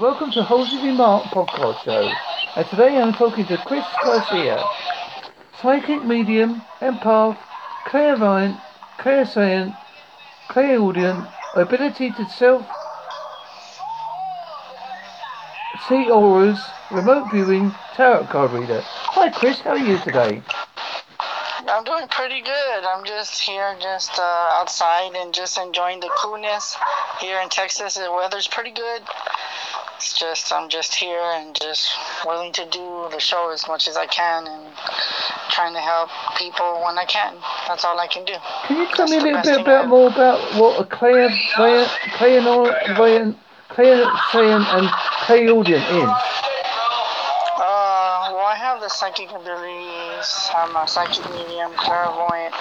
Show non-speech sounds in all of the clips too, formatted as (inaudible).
Welcome to Halsey Mark podcast show. And today I'm talking to Chris Gracia, psychic medium, empath, clairvoyant, clairsentient, clairaudient, ability to self see auras, remote viewing, tarot card reader. Hi Chris, how are you today? I'm doing pretty good. I'm just here, just uh, outside, and just enjoying the coolness here in Texas. The weather's pretty good. It's just I'm just here and just willing to do the show as much as I can and trying to help people when I can. That's all I can do. Can you tell That's me a little bit about more about what a clairvoyant, clairvoyant, clairsentient and clairaudient is? Uh, well, I have the psychic abilities. I'm a psychic medium, clairvoyant.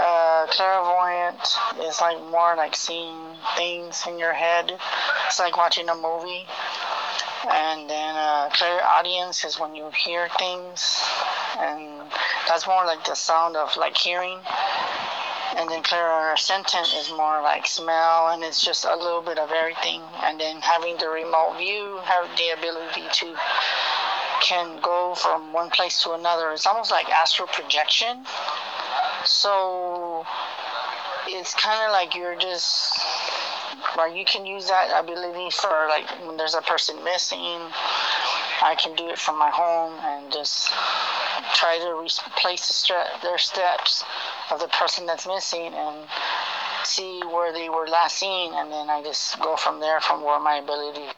Uh, clairvoyant is like more like seeing things in your head. It's like watching a movie. And then uh, clairaudience is when you hear things, and that's more like the sound of like hearing. And then clairsentient is more like smell, and it's just a little bit of everything. And then having the remote view, have the ability to can go from one place to another. It's almost like astral projection. So it's kind of like you're just like you can use that ability for like when there's a person missing. I can do it from my home and just try to replace the stre- their steps of the person that's missing and see where they were last seen, and then I just go from there from where my ability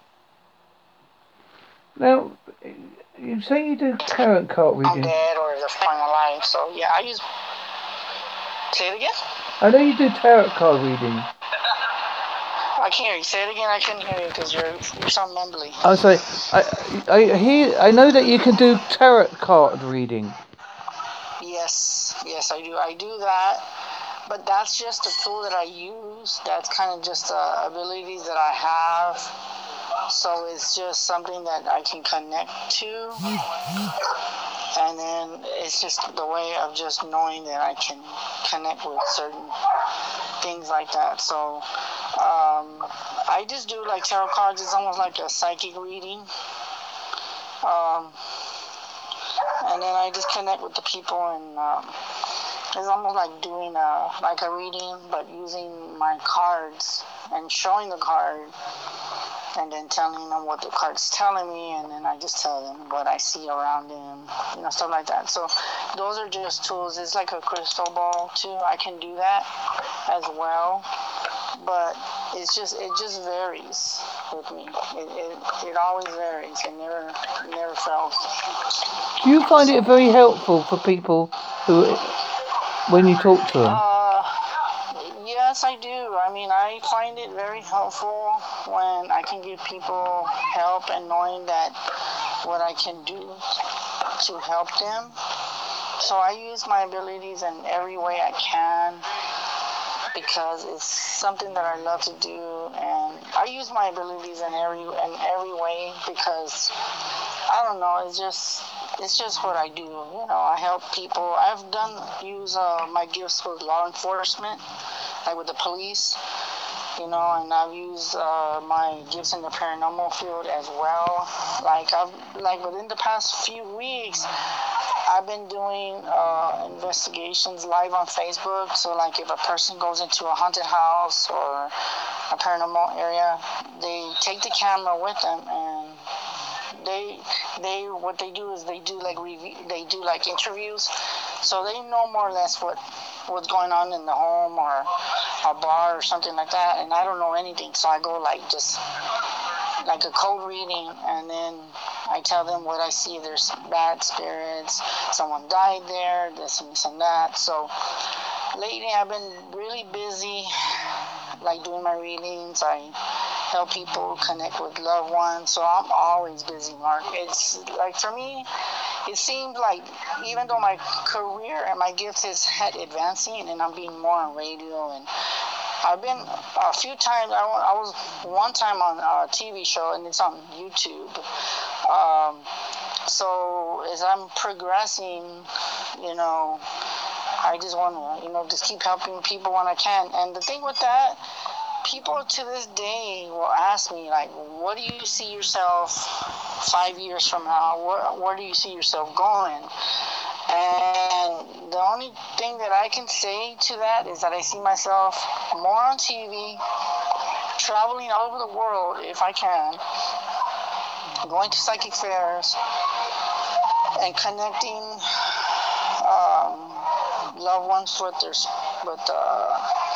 Now, you say you do card I'm reading. dead or the final life. So yeah, I use. Say it again. I know you do tarot card reading. I can't hear you. Say it again. I couldn't hear you because you're you sound mumbly. I say, I, I hear, I know that you can do tarot card reading. Yes, yes, I do. I do that, but that's just a tool that I use. That's kind of just uh, abilities that I have. So it's just something that I can connect to, and then it's just the way of just knowing that I can connect with certain things like that. So um, I just do like tarot cards. It's almost like a psychic reading. Um, and then I just connect with the people and um, it's almost like doing a like a reading but using my cards and showing the card and then telling them what the card's telling me and then I just tell them what I see around them you know stuff like that. So those are just tools. It's like a crystal ball too. I can do that as well but it's just it just varies with me. It, it, it always varies. It never it never fails. Do you find it very helpful for people who, when you talk to them? Uh, yes, I do. I mean, I find it very helpful when I can give people help and knowing that what I can do to help them. So I use my abilities in every way I can because it's something that I love to do, and I use my abilities in every in every way because I don't know. It's just it's just what I do. You know, I help people. I've done use uh, my gifts with law enforcement, like with the police. You know, and I've used uh, my gifts in the paranormal field as well. Like I've like within the past few weeks, I've been doing uh, investigations live on Facebook. So, like, if a person goes into a haunted house or a paranormal area, they take the camera with them and they they what they do is they do like review they do like interviews so they know more or less what what's going on in the home or a bar or something like that and i don't know anything so i go like just like a cold reading and then i tell them what i see. There's bad spirits someone died there this and this and that. So lately i've been really busy like doing my readings. I help people connect with loved ones. So I'm always busy, Mark. It's like for me, it seems like even though my career and my gifts is advancing and I'm being more on radio and I've been a few times. I, I was one time on a TV show and it's on YouTube. Um, so as I'm progressing, you know, I just want to, you know, just keep helping people when I can. And the thing with that people to this day will ask me like, "What do you see yourself five years from now? Where, where do you see yourself going?" And the only thing that I can say to that is that I see myself more on TV, traveling all over the world if I can, going to psychic fairs, and connecting um, loved ones with their with uh,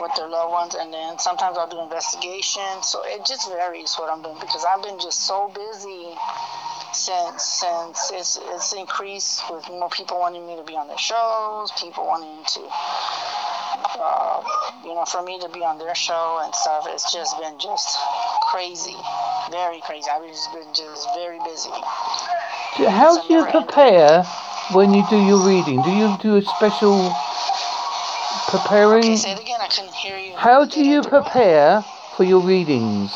with their loved ones, and then sometimes I'll do investigations. So it just varies what I'm doing because I've been just so busy since since it's it's increased with more people wanting me to be on their shows, people wanting to. Uh, you know, for me to be on their show and stuff, it's just been just crazy, very crazy. I've just been just very busy. How do you prepare when you do your reading? Do you do a special preparing? Okay, say it again. I couldn't hear you. How do you prepare for your readings?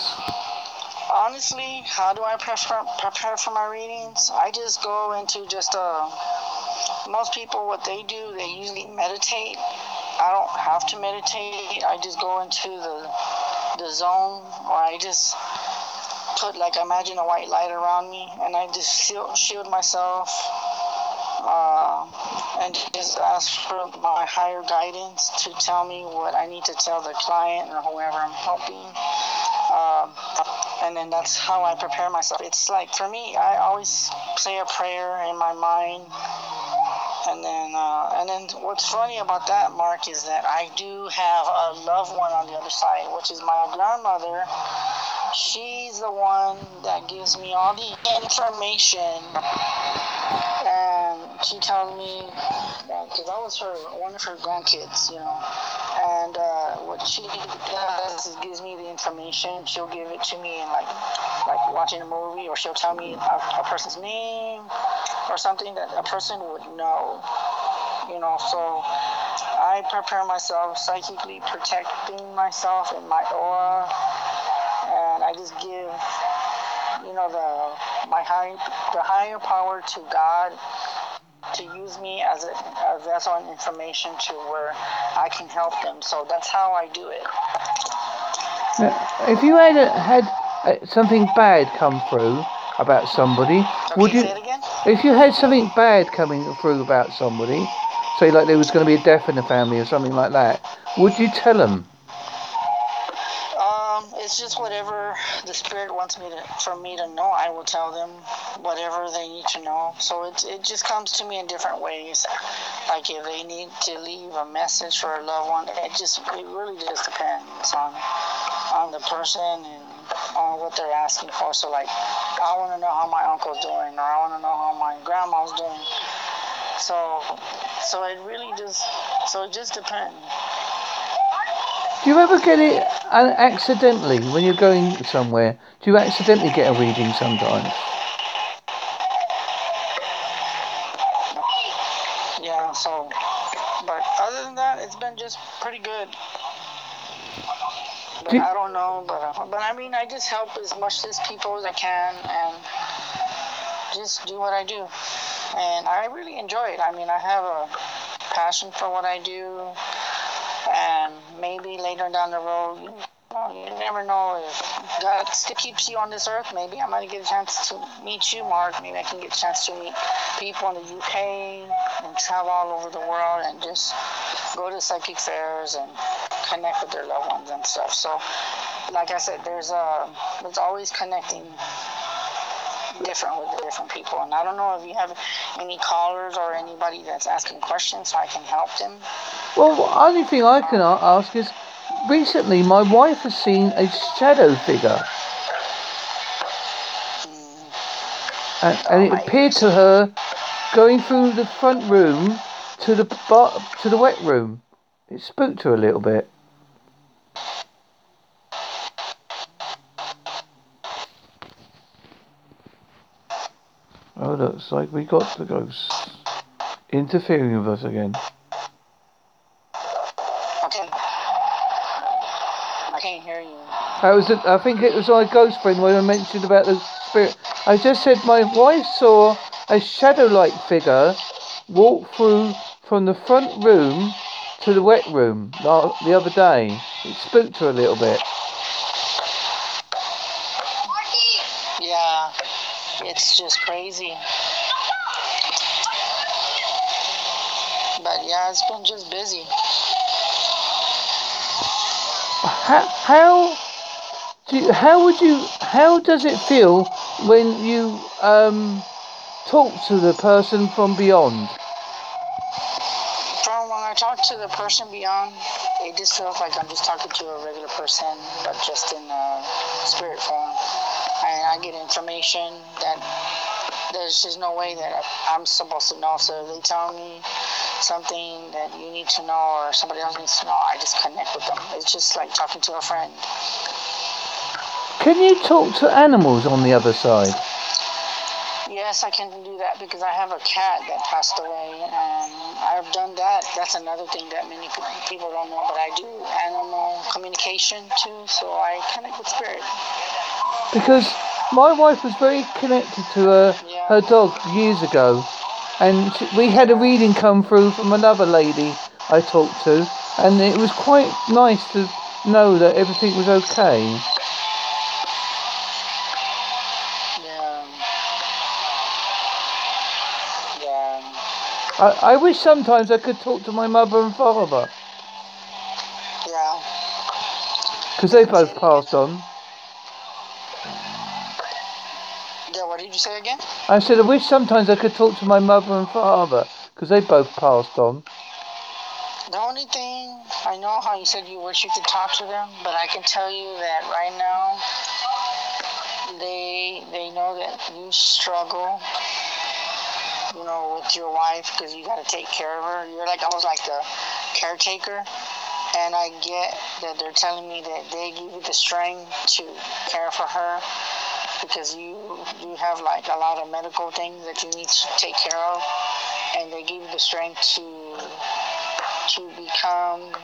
Honestly, how do I prepare prepare for my readings? I just go into just uh. Most people, what they do, they usually meditate. I don't have to meditate. I just go into the the zone, or I just put like imagine a white light around me, and I just shield, shield myself uh, and just ask for my higher guidance to tell me what I need to tell the client or whoever I'm helping. Uh, and then that's how I prepare myself. It's like for me, I always say a prayer in my mind. And then, uh, and then, what's funny about that, Mark, is that I do have a loved one on the other side, which is my grandmother. She's the one that gives me all the information and she tells me because I was her one of her grandkids, you know, and uh, what she does is gives me the information. She'll give it to me in like like watching a movie, or she'll tell me a, a person's name or something that a person would know, you know. So I prepare myself psychically, protecting myself in my aura, and I just give you know the my high the higher power to God to use me as a, a vessel and information to where I can help them. So that's how I do it. Now, if you had had uh, something bad come through about somebody, okay, would you? If you had something bad coming through about somebody, say like there was going to be a death in the family or something like that, would you tell them? It's just whatever the spirit wants me to for me to know. I will tell them whatever they need to know. So it it just comes to me in different ways. Like if they need to leave a message for a loved one, it just it really just depends on on the person and on what they're asking for. So like I want to know how my uncle's doing, or I want to know how my grandma's doing. So so it really just so it just depends. Do you ever get it accidentally when you're going somewhere? Do you accidentally get a reading sometimes? Yeah, so, but other than that, it's been just pretty good. But do I don't know, but uh, but I mean, I just help as much as people as I can, and just do what I do, and I really enjoy it. I mean, I have a passion for what I do and maybe later down the road, you, know, you never know if God still keeps you on this earth. Maybe I might get a chance to meet you, Mark. Maybe I can get a chance to meet people in the UK and travel all over the world and just go to psychic fairs and connect with their loved ones and stuff. So, like I said, there's a uh, there's always connecting different with the different people. And I don't know if you have any callers or anybody that's asking questions so I can help them. Well, the only thing I can ask is recently my wife has seen a shadow figure. And, and it appeared to her going through the front room to the bar, to the wet room. It spooked her a little bit. Oh, looks like we got the ghosts interfering with us again. I can't hear you. That was, a, I think it was my ghost friend when I mentioned about the spirit. I just said my wife saw a shadow-like figure walk through from the front room to the wet room the other day. It spooked her a little bit. Yeah, it's just crazy. But yeah, it's been just busy. How how do you, how would you how does it feel when you um talk to the person from beyond? From when I talk to the person beyond, it just feels like I'm just talking to a regular person, but just in a spirit form. And I get information that there's just no way that I'm supposed to know. So they tell me something that you need to know or somebody else needs to know, I just connect with them. It's just like talking to a friend. Can you talk to animals on the other side? Yes, I can do that because I have a cat that passed away, and I've done that. That's another thing that many people don't know, but I do animal communication too, so I connect with spirit. Because my wife was very connected to her Yeah. her dog years ago, and we had a reading come through from another lady I talked to, and it was quite nice to know that everything was okay. Yeah. Yeah. I, I wish sometimes I could talk to my mother and father, Yeah. because they both passed on. Did you say again? I said I wish sometimes I could talk to my mother and father, because they both passed on. The only thing I know how you said you wish you could talk to them, but I can tell you that right now they they know that you struggle, you know, with your wife because you got to take care of her. You're like almost like the caretaker, and I get that they're telling me that they give you the strength to care for her because you you have like a lot of medical things that you need to take care of, and they give you the strength to to become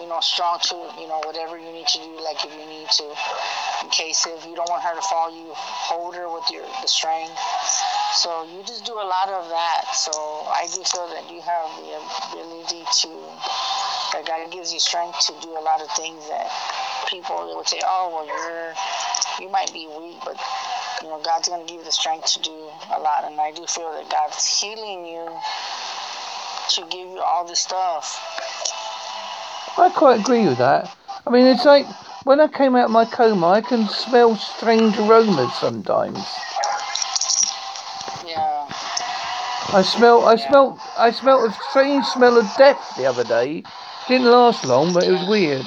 you know strong to you know whatever you need to do. Like if you need to in case if you don't want her to fall you hold her with your the strength. So you just do a lot of that. So i do feel that you have the ability to that god gives you strength to do a lot of things that people would say oh well you're you might be weak but you know god's going to give you the strength to do a lot and i do feel that god's healing you to give you all this stuff I quite agree with that. I mean, it's like when I came out of my coma, I can smell strange aromas sometimes. yeah I smell, I smell, I smelt a strange smell of death the other day. Didn't last long, but it was weird.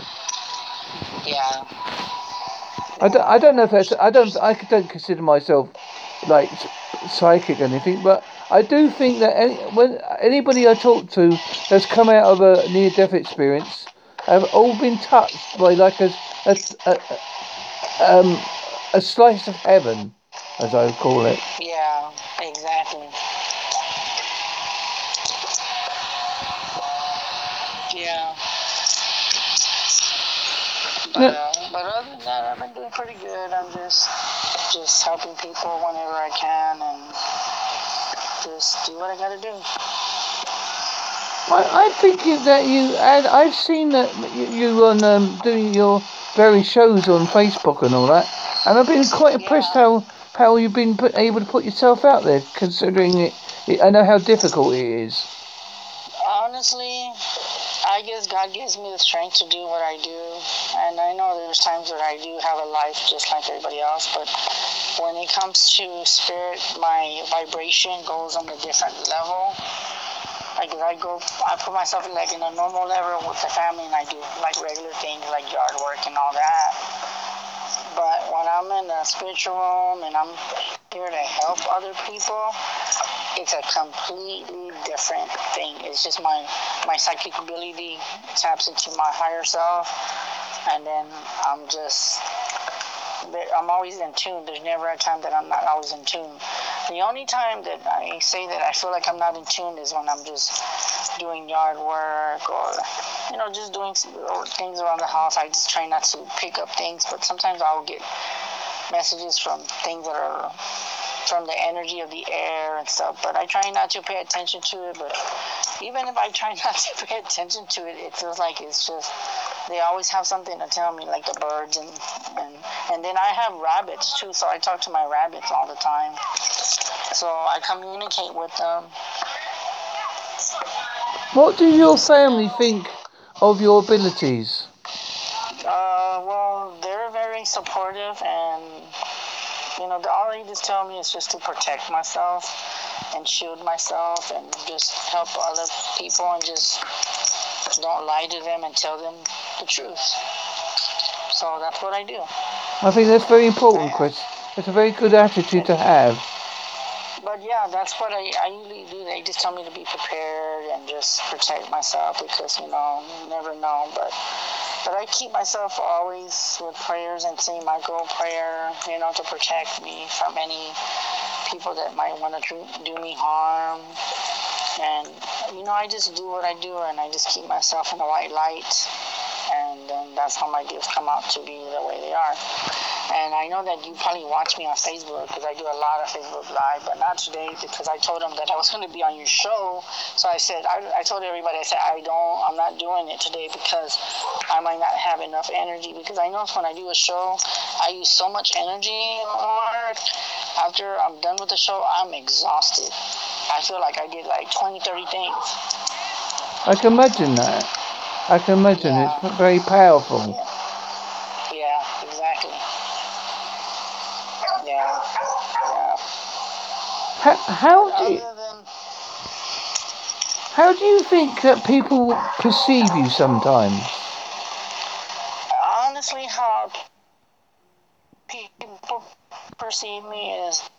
I don't, I don't know if that's, I don't, I don't consider myself like psychic or anything, but I do think that any, when anybody I talk to that's come out of a near-death experience have all been touched by like a, a, a, a um a slice of heaven, as I would call it. Yeah, exactly. Yeah. But, uh, but other than that, I've been doing pretty good. I'm just just helping people whenever I can and just do what I gotta do. I, I think you, that you and I've seen that you, you on um, doing your various shows on Facebook and all that, and I've been quite impressed how how you've been put, able to put yourself out there, considering it, it. I know how difficult it is. Honestly, I guess God gives me the strength to do what I do, and I know there's times that I do have a life just like everybody else, but when it comes to spirit, my vibration goes on a different level. Like I go, I put myself like in a normal level with the family, and I do like regular things like yard work and all that. But when I'm in the spiritual realm and I'm here to help other people, it's a completely different thing. It's just my my psychic ability taps into my higher self, and then I'm just I'm always in tune. There's never a time that I'm not always in tune. The only time that I say that I feel like I'm not in tune is when I'm just doing yard work or you know just doing things around the house. I just try not to pick up things, but sometimes I'll get messages from things that are from the energy of the air and stuff. But I try not to pay attention to it. But even if I try (laughs) not to pay attention to it, it feels like it's just they always have something to tell me, like the birds and and and then I have rabbits too, so I talk to my rabbits all the time. So I communicate with them. What do your family think of your abilities? Uh, well, they're very supportive, and you know, all they just tell me is just to protect myself and shield myself, and just help other people, and just don't lie to them and tell them the truth. So that's what I do. I think that's very important, Chris. It's a very good attitude to have. But yeah, that's what I, I usually do. They just tell me to be prepared and just protect myself because, you know, you never know. But but I keep myself always with prayers and saying my girl prayer, you know, to protect me from any people that might want to do me harm. And, you know, I just do what I do and I just keep myself in the white light. And then that's how my gifts come out to be the way they are. And I know that you probably watch me on Facebook because I do a lot of Facebook Live, but not today because I told them that I was going to be on your show. So I said, I, I told everybody, I said, I don't, I'm not doing it today because I might not have enough energy. Because I know when I do a show, I use so much energy, Mark. After I'm done with the show, I'm exhausted. I feel like I did like 20, 30 things. I can imagine that. I can imagine yeah. it's very powerful. Yeah. How, how do you, how do you think that people perceive you sometimes? Honestly, how people perceive me is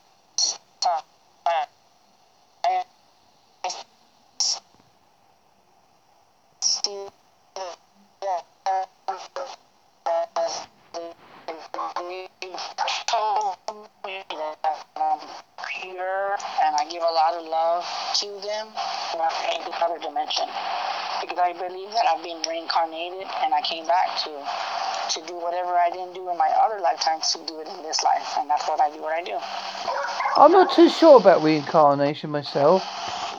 pure and I give a lot of love to them in this other dimension. Because I believe that I've been reincarnated and I came back to to do whatever I didn't do in my other lifetimes to do it in this life. And that's what I do what I do. I'm not too sure about reincarnation myself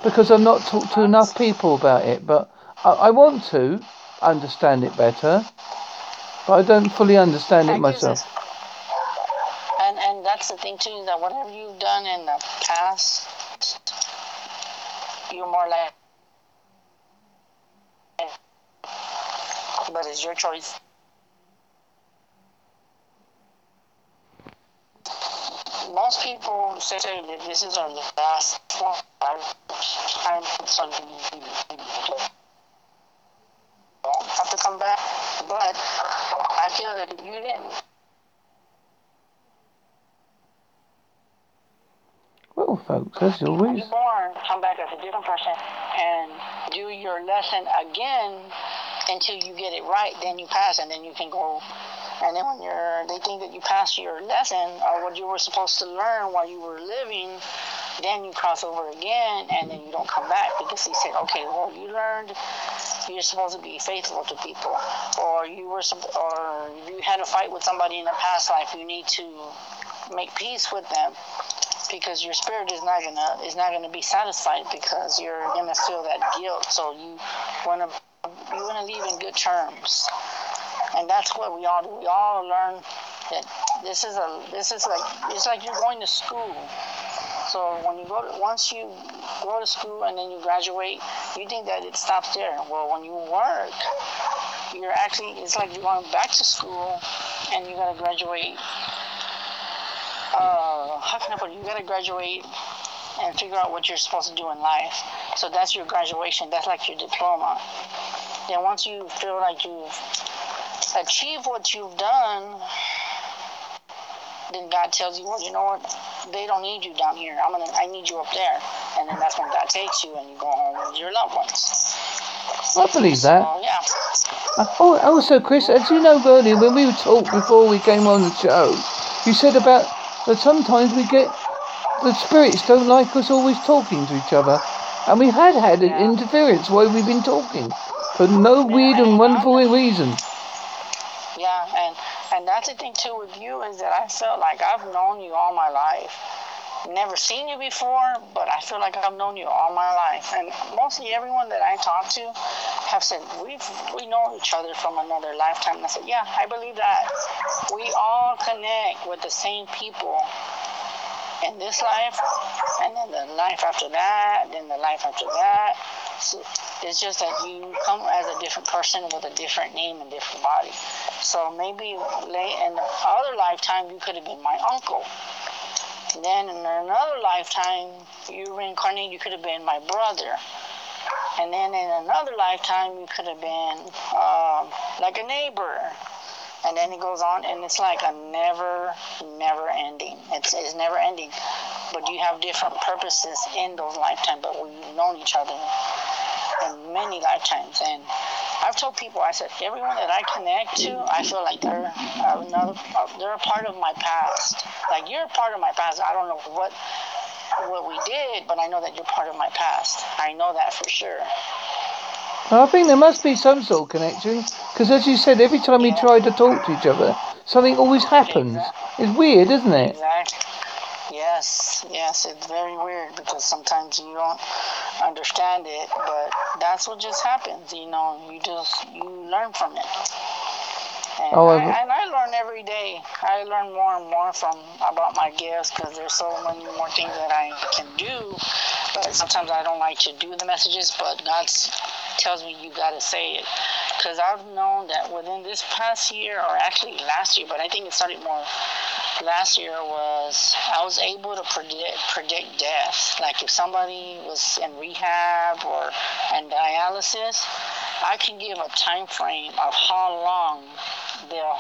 because I've not talked to enough people about it, but I, I want to understand it better, but I don't fully understand it myself that's the thing too, that whatever you've done in the past, you're more like, but it's your choice. Most people say that this is our last one. I'm something have to come back, but I feel that if you didn't Folks, as always. Be born, come back as a different person, and do your lesson again until you get it right. Then you pass, and then you can go. And then when you're, they think that you passed your lesson or what you were supposed to learn while you were living. Then you cross over again, and then you don't come back because he said, "Okay, well, you learned you're supposed to be faithful to people, or you were, or you had a fight with somebody in the past life. You need to make peace with them." Because your spirit is not gonna is not gonna be satisfied because you're gonna feel that guilt. So you wanna you wanna leave in good terms, and that's what we all do. We all learn that this is a this is like it's like you're going to school. So when you go to, once you go to school and then you graduate, you think that it stops there. Well, when you work, you're actually it's like you're going back to school and you gotta graduate uh, how can I put it? You gotta graduate and figure out what you're supposed to do in life. So that's your graduation. That's like your diploma. Then once you feel like you've achieved what you've done, then God tells you, well, you know what? They don't need you down here. I'm gonna. I need you up there. And then that's when God takes you and you go home with your loved ones. I believe that. So, yeah. Oh, also, Chris, as you know earlier when we were talked before we came on the show, you said about but sometimes we get the spirits don't like us always talking to each other, and we had had an interference while we've been talking for no weird and wonderful reason. Yeah, and and that's the thing too with you is that I felt like I've known you all my life, never seen you before, but I feel like I've known you all my life. And mostly everyone that I talk to have said, We've, we know each other from another lifetime. And I said, Yeah, I believe that. We all connect with the same people in this life, and then the life after that, then the life after that. So it's just that you come as a different person with a different name and different body. So maybe late in the other lifetime, you could have been my uncle. Then in another lifetime, you reincarnate, you could have been my brother. And then in another lifetime, you could have been um, like a neighbor. And then it goes on, and it's like a never, never ending. It's, it's never ending. But you have different purposes in those lifetimes, but we've known each other in many lifetimes. And I've told people, I said, everyone that I connect to, I feel like they're another, they're a part of my past. Like you're a part of my past. I don't know what what we did, but I know that you're part of my past. I know that for sure. I think there must be some sort of connection, because as you said, every time we try to talk to each other, something always happens. Exactly. It's weird, isn't it? Exactly. Yes, yes, it's very weird because sometimes you don't understand it, but that's what just happens. You know, you just you learn from it. And, Oh, I, and I learn every day. I learn more and more from about my gifts because there's so many more things that I can do. But sometimes I don't like to do the messages, but God tells me you got to say it. Because I've known that within this past year, or actually last year, but I think it started more last year was I was able to predict predict death. Like if somebody was in rehab or in dialysis, I can give a time frame of how long they'll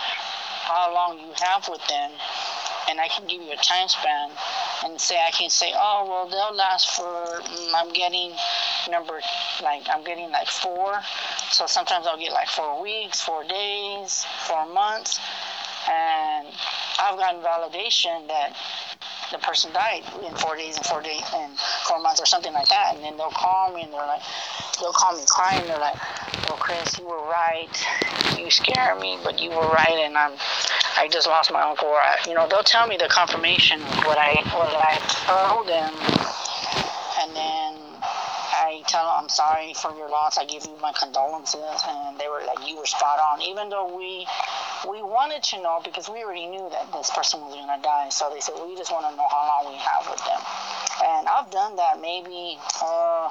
how long you have with them and I can give you a time span and say I can say, oh well they'll last for mm, I'm getting number like I'm getting like four. So sometimes I'll get like four weeks, four days, four months and I've gotten validation that the person died in four days and four days and four months or something like that. And then they'll call me and they're like, they'll call me crying. They're like, "Well, Chris, you were right. You scare me, but you were right." And I'm, I just lost my uncle. Or I, you know, they'll tell me the confirmation of what I what I told them, and then tell them I'm sorry for your loss. I give you my condolences, and they were like, "You were spot on." Even though we we wanted to know because we already knew that this person was gonna die. So they said we just want to know how long we have with them. And I've done that maybe. Uh,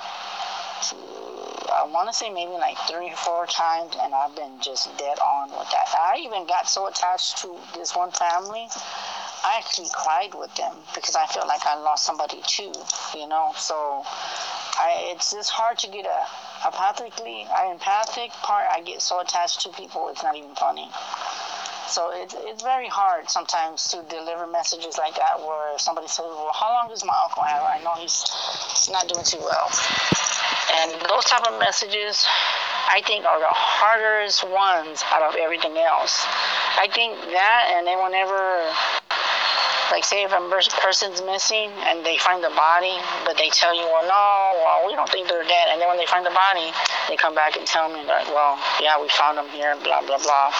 I want to say maybe like three or four times, and I've been just dead on with that. I even got so attached to this one family, I actually cried with them because I felt like I lost somebody too, you know. So I, it's just hard to get a empathically, I empathic part. I get so attached to people, it's not even funny. So it's it's very hard sometimes to deliver messages like that where somebody says, "Well, how long does my uncle have?" I know he's, he's not doing too well. And those type of messages, I think, are the hardest ones out of everything else. I think that, and then whenever, like, say if a person's missing and they find the body, but they tell you, well, no, well, we don't think they're dead. And then when they find the body, they come back and tell me, like, well, yeah, we found them here, blah, blah, blah.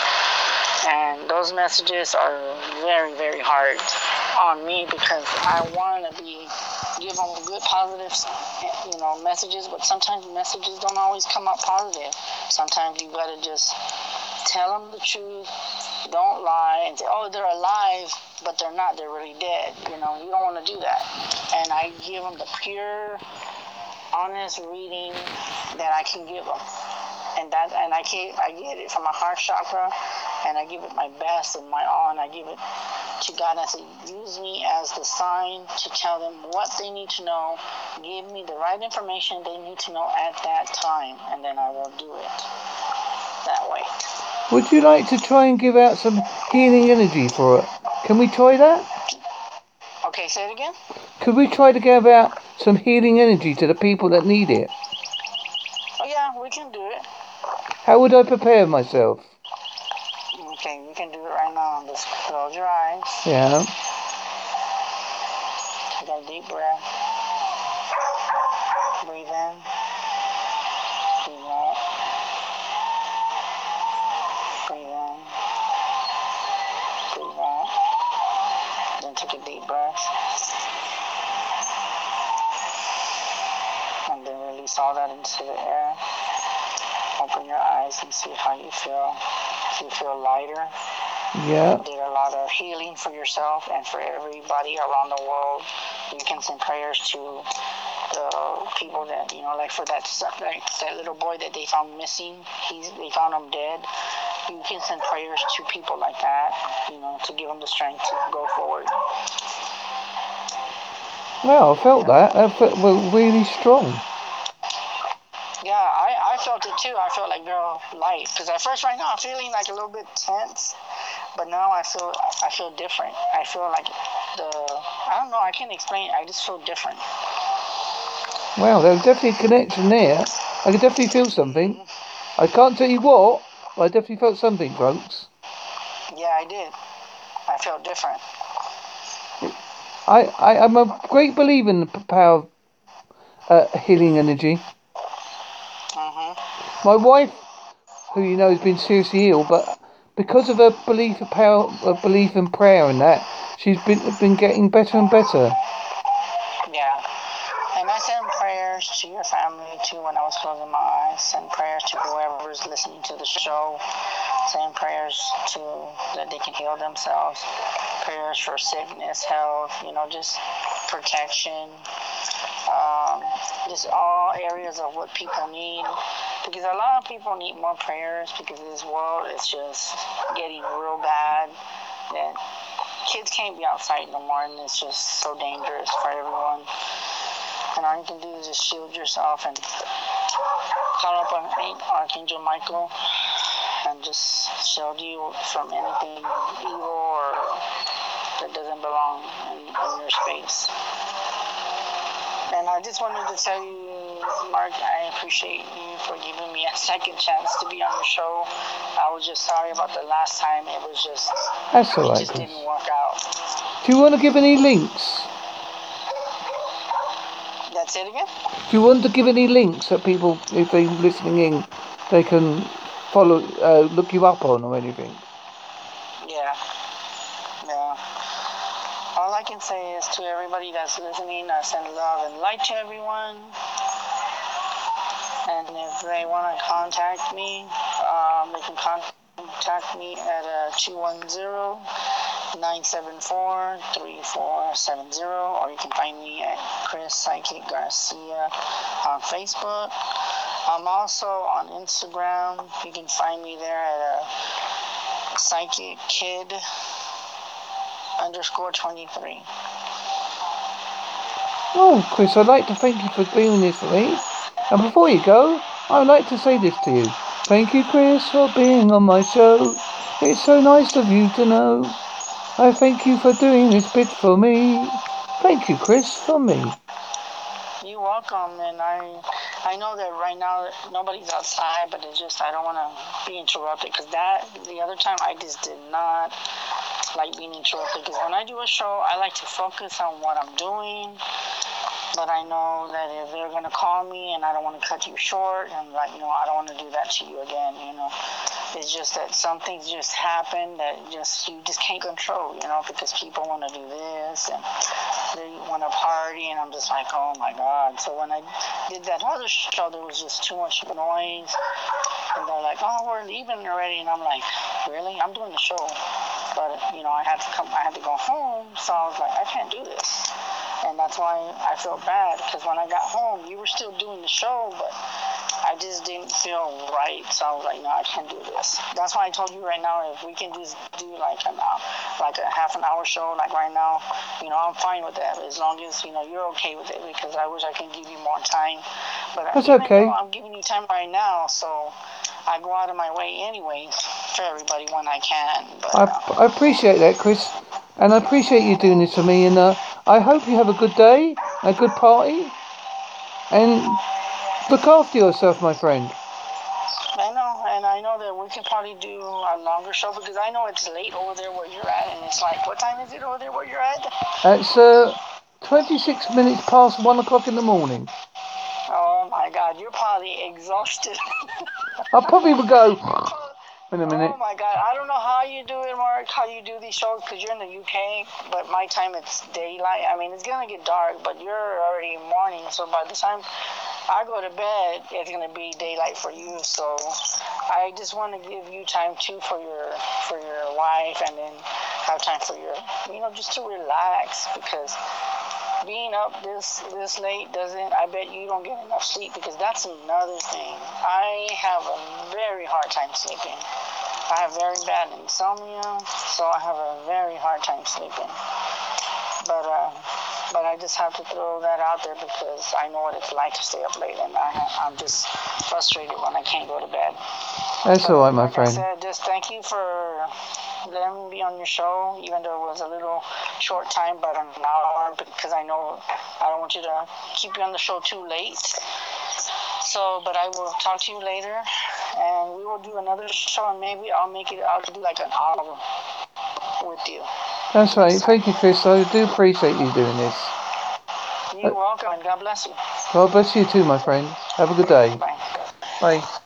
And those messages are very, very hard on me because I want to be give them good positive, you know, messages. But sometimes messages don't always come out positive. Sometimes you gotta just tell them the truth. Don't lie and say, oh, they're alive, but they're not. They're really dead. You know, you don't want to do that. And I give them the pure, honest reading that I can give them and that and I keep I get it from my heart chakra, and I give it my best and my all, and I give it to God. And I say, use me as the sign to tell them what they need to know. Give me the right information they need to know at that time, and then I will do it. Would you like to try and give out some healing energy for it? Can we try that? Okay, say it again. Could we try to give out some healing energy to the people that need it? Oh yeah, we can do it. How would I prepare myself? Okay, you can do it right now. Just close your eyes. Yeah. Take a deep breath. Breathe in. All that into the air. Open your eyes and see how you feel. Do you feel lighter? Yeah. did a lot of healing for yourself and for everybody around the world. You can send prayers to the people that you know, like for that like that little boy that they found missing. He's they found him dead. You can send prayers to people like that, you know, to give them the strength to go forward. Well, I felt that. I felt really strong. Yeah, I, I felt it too. I felt like girl light because at first right now I'm feeling like a little bit tense, but now I feel I feel different. I feel like the I don't know. I can't explain. I just feel different. Wow, there's definitely a connection there. I can definitely feel something. I can't tell you what, but I definitely felt something, folks. Yeah, I did. I felt different. I, I, I'm a great believer in the power of uh, healing energy. My wife, who you know has been seriously ill, but because of her belief of power, her belief in prayer and that, she's been been getting better and better. Yeah. And I send prayers to your family too when I was closing my eyes. Send prayers to whoever's listening to the show. Send prayers to that they can heal themselves. Prayers for sickness, health, you know, just protection. Um, just all areas of what people need. Because a lot of people need more prayers because this world is just getting real bad. That kids can't be outside no more and it's just so dangerous for everyone. And all you can do is just shield yourself and call up on Archangel Michael and just shield you from anything evil or that doesn't belong in, in your space. And I just wanted to tell you, Mark, I appreciate you for giving me a second chance to be on the show. I was just sorry about the last time. It was just, That's it alright, just didn't work out. Do you want to give any links? That's it again? Do you want to give any links that people, if they're listening in, they can follow, uh, look you up on or anything? Yeah. Yeah. All I can say is to everybody that's listening, I send love and light to everyone. And if they want to contact me, um, they can contact me at uh, 210 974 3470, or you can find me at Chris Psychic Gracia on Facebook. I'm also on Instagram. You can find me there at uh, Psychic Kid underscore 23. Oh, Chris, I'd like to thank you for doing this for me. And before you go, I'd like to say this to you. Thank you, Chris, for being on my show. It's so nice of you to know. I thank you for doing this bit for me. Thank you, Chris, for me. You're welcome, and I I know that right now nobody's outside, but it's just I don't want to be interrupted because that the other time I just did not like being interrupted because when I do a show, I like to focus on what I'm doing. But I know that if they're gonna call me and I don't want to cut you short, and like you know I don't want to do that to you again, you know. It's just that some things just happen that just you just can't control, you know, because people want to do this and they want to party, and I'm just like, oh my god. So when I did that other show, there was just too much noise, and they're like, oh, we're leaving already, and I'm like, really? I'm doing the show, but you know, I had to come, I had to go home, so I was like, I can't do this, and that's why I felt bad because when I got home, you were still doing the show, but I just didn't feel right, so I was like, no, I can't do this. That's why I told you right now, if we can just do like an hour, like a half an hour show, like right now, you know, I'm fine with that as long as you know you're okay with it because I wish I could give you more time. But That's okay. I'm giving you time right now, so I go out of my way anyway for everybody when I can. But I, uh, I appreciate that, Chris. And I appreciate you doing this for me. And uh, I hope you have a good day, a good party. And look after yourself, my friend. I know, and I know that we can probably do a longer show because I know it's late over there where you're at, and it's like, what time is it over there where you're at? It's uh, 26 minutes past 1 o'clock in the morning. Oh my God, you're probably exhausted. I probably would go, (laughs) in a oh minute. Oh my God! I don't know how you do it, Mark. How you do these shows? Cause you're in the UK, but my time it's daylight. I mean, it's gonna get dark, but you're already morning. So by the time I go to bed, it's gonna be daylight for you. So I just want to give you time too for your for your wife, and then have time for your, you know, just to relax because being up this this late doesn't I bet you don't get enough sleep because that's another thing. I have a very hard time sleeping. I have very bad insomnia, so I have a very hard time sleeping. But uh, but I just have to throw that out there because I know what it's like to stay up late, and I, I'm just frustrated when I can't go to bed. That's all right, my friend. I said, just thank you for me be on your show, even though it was a little short time, but an hour, because I know I don't want you to keep you on the show too late. So, but I will talk to you later, and we will do another show, and maybe I'll make it. I'll do like an hour with you. That's right. Thank you, Chris. I do appreciate you doing this. You're welcome, and God bless you. God bless you too, my friend. Have a good day. Bye. Bye.